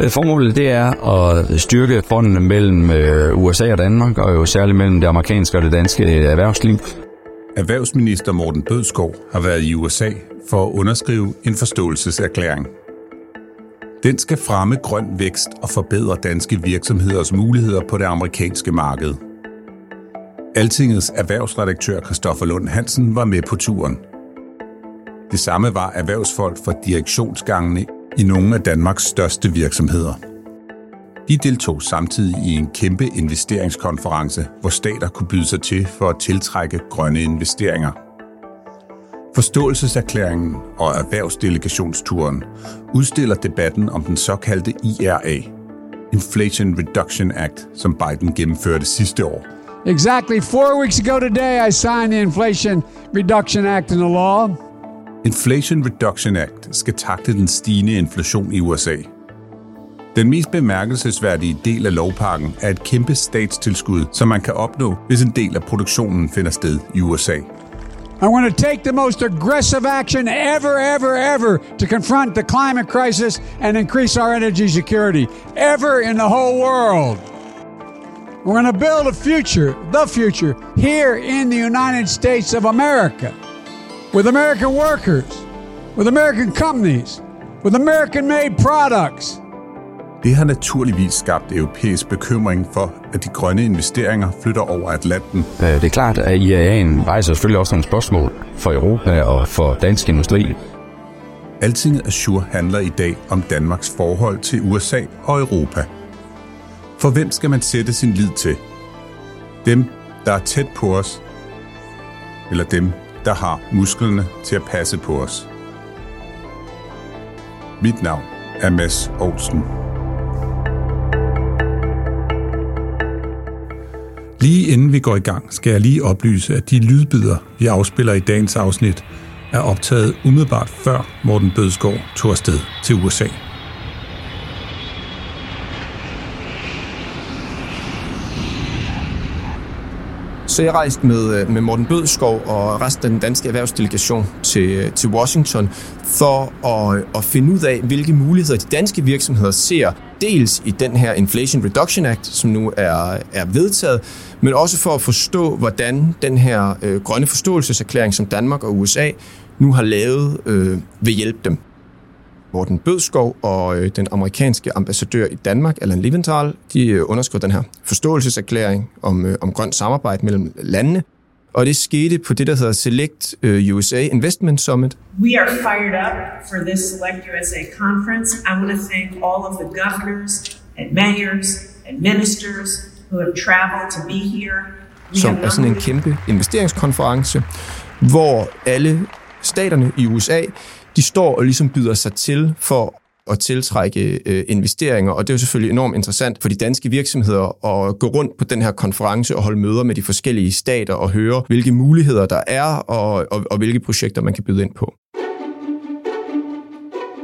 Øh, formålet det er at styrke fondene mellem øh, USA og Danmark, og jo særligt mellem det amerikanske og det danske øh, erhvervsliv. Erhvervsminister Morten Bødskov har været i USA for at underskrive en forståelseserklæring. Den skal fremme grøn vækst og forbedre danske virksomheders muligheder på det amerikanske marked. Altingets erhvervsredaktør Christoffer Lund Hansen var med på turen. Det samme var erhvervsfolk fra direktionsgangene i nogle af Danmarks største virksomheder. De deltog samtidig i en kæmpe investeringskonference, hvor stater kunne byde sig til for at tiltrække grønne investeringer. Forståelseserklæringen og erhvervsdelegationsturen udstiller debatten om den såkaldte IRA, Inflation Reduction Act, som Biden gennemførte sidste år. Exactly four weeks ago today, I signed the Inflation Reduction Act into law. Inflation Reduction Act skal takle den stigende inflation i USA. Den mest bemærkelsesværdige del af lovpakken er et kæmpe statstilskud, som man kan opnå, hvis en del af produktionen finder sted i USA. I want to take the most aggressive action ever, ever, ever to confront the climate crisis and increase our energy security ever in the whole world. We're going to build a future, the future, here in the United States of America with American workers, with American companies, with American made products. Det har naturligvis skabt europæisk bekymring for, at de grønne investeringer flytter over Atlanten. Øh, det er klart, at IAA'en rejser selvfølgelig også nogle spørgsmål for Europa og for dansk industri. Altinget Azure handler i dag om Danmarks forhold til USA og Europa. For hvem skal man sætte sin lid til? Dem, der er tæt på os, eller dem, der har musklerne til at passe på os. Mit navn er Mads Olsen. Lige inden vi går i gang, skal jeg lige oplyse, at de lydbider, vi afspiller i dagens afsnit, er optaget umiddelbart før Morten Bødskov tog afsted til USA. Så jeg rejste med, øh, med Morten Bødskov og resten af den danske erhvervsdelegation til, øh, til Washington for at, at finde ud af, hvilke muligheder de danske virksomheder ser, dels i den her Inflation Reduction Act, som nu er, er vedtaget, men også for at forstå, hvordan den her øh, grønne forståelseserklæring, som Danmark og USA nu har lavet, øh, vil hjælpe dem. Morten Bødskov og øh, den amerikanske ambassadør i Danmark, Allan Leventhal, de øh, underskrev den her forståelseserklæring om, øh, om grønt samarbejde mellem landene. Og det skete på det, der hedder Select USA Investment Summit. We are fired up for this Select USA conference. I want to thank all of the governors and mayors and ministers who have traveled to be here. We som er sådan en kæmpe investeringskonference, hvor alle staterne i USA de står og ligesom byder sig til for at tiltrække øh, investeringer, og det er jo selvfølgelig enormt interessant for de danske virksomheder at gå rundt på den her konference og holde møder med de forskellige stater og høre, hvilke muligheder der er og, og, og hvilke projekter man kan byde ind på.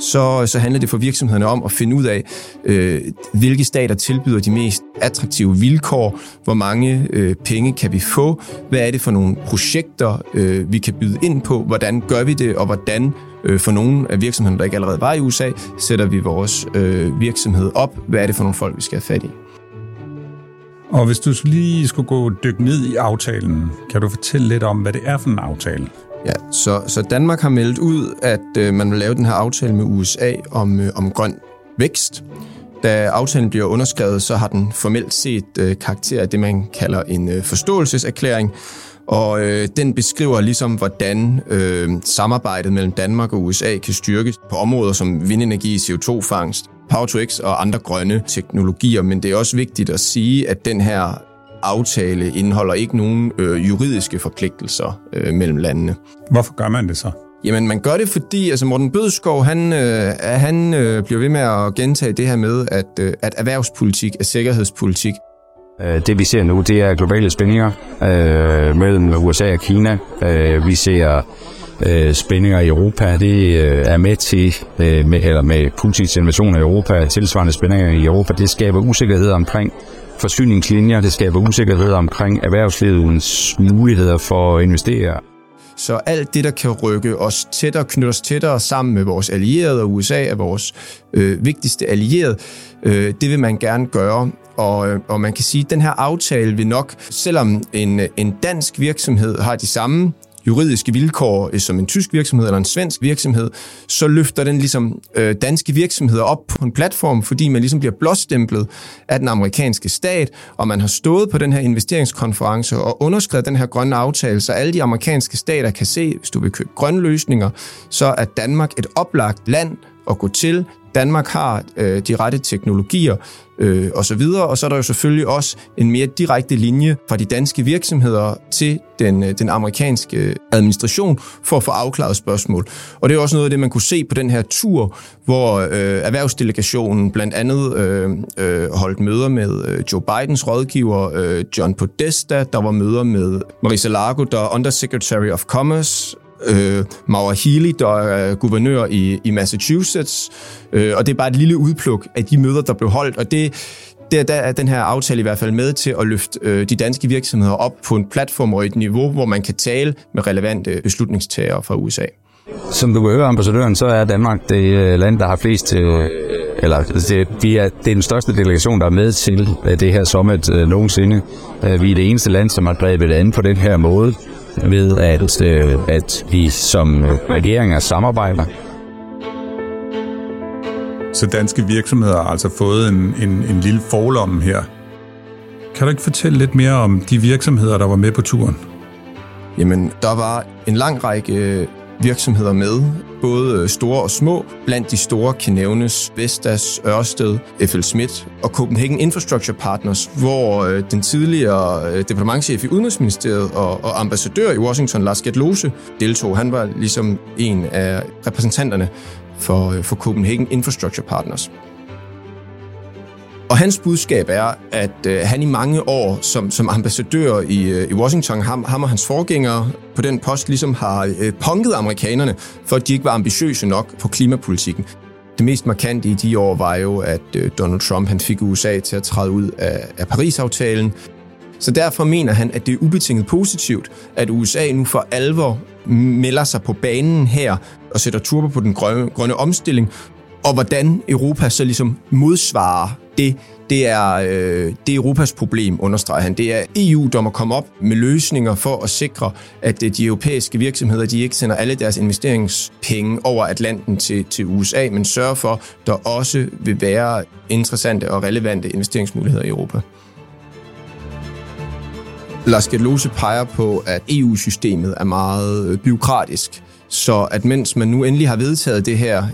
Så, så handler det for virksomhederne om at finde ud af, øh, hvilke stater tilbyder de mest attraktive vilkår, hvor mange øh, penge kan vi få, hvad er det for nogle projekter, øh, vi kan byde ind på, hvordan gør vi det, og hvordan øh, for nogle af virksomhederne, der ikke allerede var i USA, sætter vi vores øh, virksomhed op, hvad er det for nogle folk, vi skal have fat i. Og hvis du lige skulle gå dykke ned i aftalen, kan du fortælle lidt om, hvad det er for en aftale? Ja, så, så Danmark har meldt ud, at øh, man vil lave den her aftale med USA om, øh, om grøn vækst. Da aftalen bliver underskrevet, så har den formelt set øh, karakter af det, man kalder en øh, forståelseserklæring, og øh, den beskriver ligesom, hvordan øh, samarbejdet mellem Danmark og USA kan styrkes på områder som vindenergi, CO2-fangst, Power-to-X og andre grønne teknologier. Men det er også vigtigt at sige, at den her aftale indeholder ikke nogen øh, juridiske forpligtelser øh, mellem landene. Hvorfor gør man det så? Jamen, man gør det, fordi altså Morten Bødskov, han, øh, han øh, bliver ved med at gentage det her med, at, øh, at erhvervspolitik er sikkerhedspolitik. Øh, det vi ser nu, det er globale spændinger øh, mellem USA og Kina. Øh, vi ser øh, spændinger i Europa. Det øh, er med til, øh, med, eller med Putins invasion af Europa, tilsvarende spændinger i Europa. Det skaber usikkerhed omkring forsyningslinjer. Det skaber usikkerhed omkring erhvervslivets muligheder for at investere. Så alt det, der kan rykke os tættere, knytte os tættere sammen med vores allierede, og USA er vores øh, vigtigste allierede, øh, det vil man gerne gøre. Og, øh, og man kan sige, at den her aftale vil nok, selvom en, en dansk virksomhed har de samme juridiske vilkår øh, som en tysk virksomhed eller en svensk virksomhed, så løfter den ligesom øh, danske virksomheder op på en platform, fordi man ligesom bliver blåstemplet af den amerikanske stat, og man har stået på den her investeringskonference og underskrevet den her grønne aftale, så alle de amerikanske stater kan se, hvis du vil købe grønne løsninger, så er Danmark et oplagt land at gå til. Danmark har øh, de rette teknologier øh, og så videre, og så er der jo selvfølgelig også en mere direkte linje fra de danske virksomheder til den, øh, den amerikanske øh, administration for at få afklaret spørgsmål. Og det er også noget af det, man kunne se på den her tur, hvor øh, erhvervsdelegationen blandt andet øh, øh, holdt møder med øh, Joe Bidens rådgiver øh, John Podesta, der var møder med Marisa Lago, der er Undersecretary of Commerce, øh, Maura Healy, der er guvernør i, i Massachusetts. Øh, og det er bare et lille udpluk af de møder, der blev holdt. Og det, der, der er den her aftale i hvert fald med til at løfte øh, de danske virksomheder op på en platform og et niveau, hvor man kan tale med relevante beslutningstagere fra USA. Som du kan høre ambassadøren, så er Danmark det øh, land, der har flest øh, eller altså, det, vi er, det er den største delegation, der er med til øh, det her summit nogensinde. Vi er det eneste land, som har grebet det an på den her måde ved, at, øh, at vi som regeringer samarbejder. Så danske virksomheder har altså fået en, en, en lille forlomme her. Kan du ikke fortælle lidt mere om de virksomheder, der var med på turen? Jamen, der var en lang række virksomheder med, både øh, store og små. Blandt de store kan nævnes Vestas, Ørsted, FL Schmidt og Copenhagen Infrastructure Partners, hvor øh, den tidligere øh, departementchef i Udenrigsministeriet og, og ambassadør i Washington, Lars Lose, deltog. Han var ligesom en af repræsentanterne for, for Copenhagen Infrastructure Partners. Og hans budskab er, at øh, han i mange år som, som ambassadør i, øh, i Washington, ham, ham og hans forgængere på den post, ligesom har øh, punket amerikanerne, for at de ikke var ambitiøse nok på klimapolitikken. Det mest markante i de år var jo, at øh, Donald Trump han fik USA til at træde ud af, af Paris-aftalen. Så derfor mener han, at det er ubetinget positivt, at USA nu for alvor melder sig på banen her og sætter turbo på den grønne, grønne omstilling, og hvordan Europa så ligesom modsvarer det, det er, øh, det er Europas problem, understreger han. Det er EU, der må komme op med løsninger for at sikre, at øh, de europæiske virksomheder de ikke sender alle deres investeringspenge over Atlanten til, til USA, men sørger for, at der også vil være interessante og relevante investeringsmuligheder i Europa. Lars Gedlose peger på, at EU-systemet er meget øh, byråkratisk, så at mens man nu endelig har vedtaget det her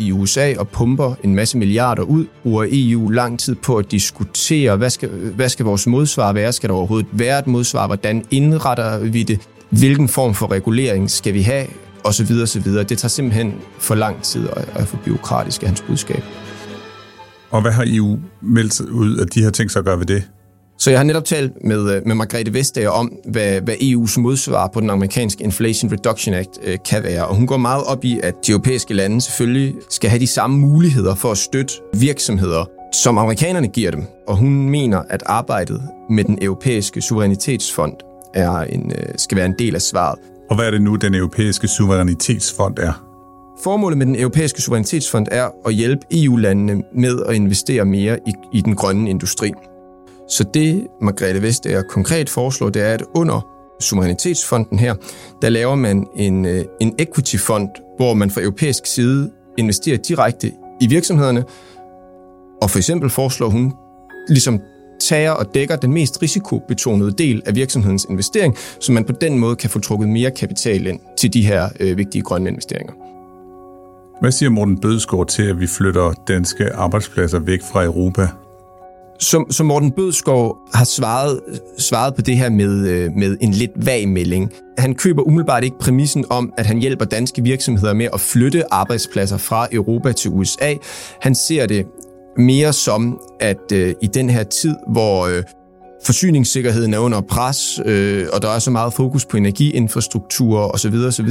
i USA og pumper en masse milliarder ud, bruger EU lang tid på at diskutere, hvad skal, hvad skal vores modsvar være? Skal der overhovedet være et modsvar? Hvordan indretter vi det? Hvilken form for regulering skal vi have? Og så videre, så videre. Det tager simpelthen for lang tid og er for byråkratisk af hans budskab. Og hvad har EU meldt ud, at de har tænkt sig at gøre ved det? Så jeg har netop talt med, øh, med Margrethe Vestager om, hvad, hvad EU's modsvar på den amerikanske Inflation Reduction Act øh, kan være. Og hun går meget op i, at de europæiske lande selvfølgelig skal have de samme muligheder for at støtte virksomheder, som amerikanerne giver dem. Og hun mener, at arbejdet med den europæiske suverænitetsfond er en, øh, skal være en del af svaret. Og hvad er det nu, den europæiske suverænitetsfond er? Formålet med den europæiske suverænitetsfond er at hjælpe EU-landene med at investere mere i, i den grønne industri. Så det, Margrethe Vestager konkret foreslår, det er, at under Suverænitetsfonden her, der laver man en, øh, en equity-fond, hvor man fra europæisk side investerer direkte i virksomhederne, og for eksempel foreslår hun ligesom tager og dækker den mest risikobetonede del af virksomhedens investering, så man på den måde kan få trukket mere kapital ind til de her øh, vigtige grønne investeringer. Hvad siger Morten Bødskov til, at vi flytter danske arbejdspladser væk fra Europa som, som Morten Bødskov har svaret, svaret på det her med, øh, med en lidt vag melding. Han køber umiddelbart ikke præmissen om, at han hjælper danske virksomheder med at flytte arbejdspladser fra Europa til USA. Han ser det mere som, at øh, i den her tid, hvor øh, forsyningssikkerheden er under pres, øh, og der er så meget fokus på energiinfrastruktur osv., osv.,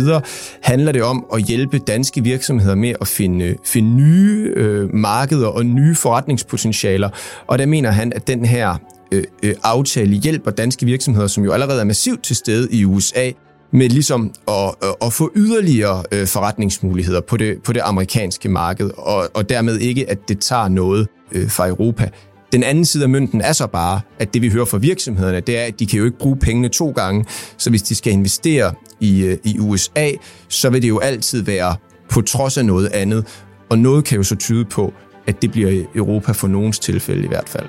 handler det om at hjælpe danske virksomheder med at finde, finde nye øh, markeder og nye forretningspotentialer. Og der mener han, at den her øh, øh, aftale hjælper danske virksomheder, som jo allerede er massivt til stede i USA, med ligesom at, at få yderligere øh, forretningsmuligheder på det, på det amerikanske marked, og, og dermed ikke, at det tager noget øh, fra Europa. Den anden side af mønten er så bare, at det vi hører fra virksomhederne, det er, at de kan jo ikke bruge pengene to gange. Så hvis de skal investere i, øh, i USA, så vil det jo altid være på trods af noget andet. Og noget kan jo så tyde på, at det bliver Europa for nogens tilfælde i hvert fald.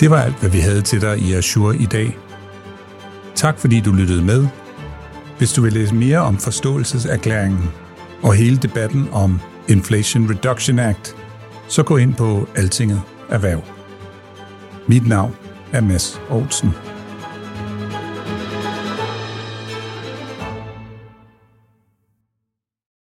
Det var alt, hvad vi havde til dig i Azure i dag. Tak fordi du lyttede med. Hvis du vil læse mere om forståelseserklæringen og hele debatten om Inflation Reduction Act, så gå ind på Altinget Erhverv. Mit navn er Mads Olsen.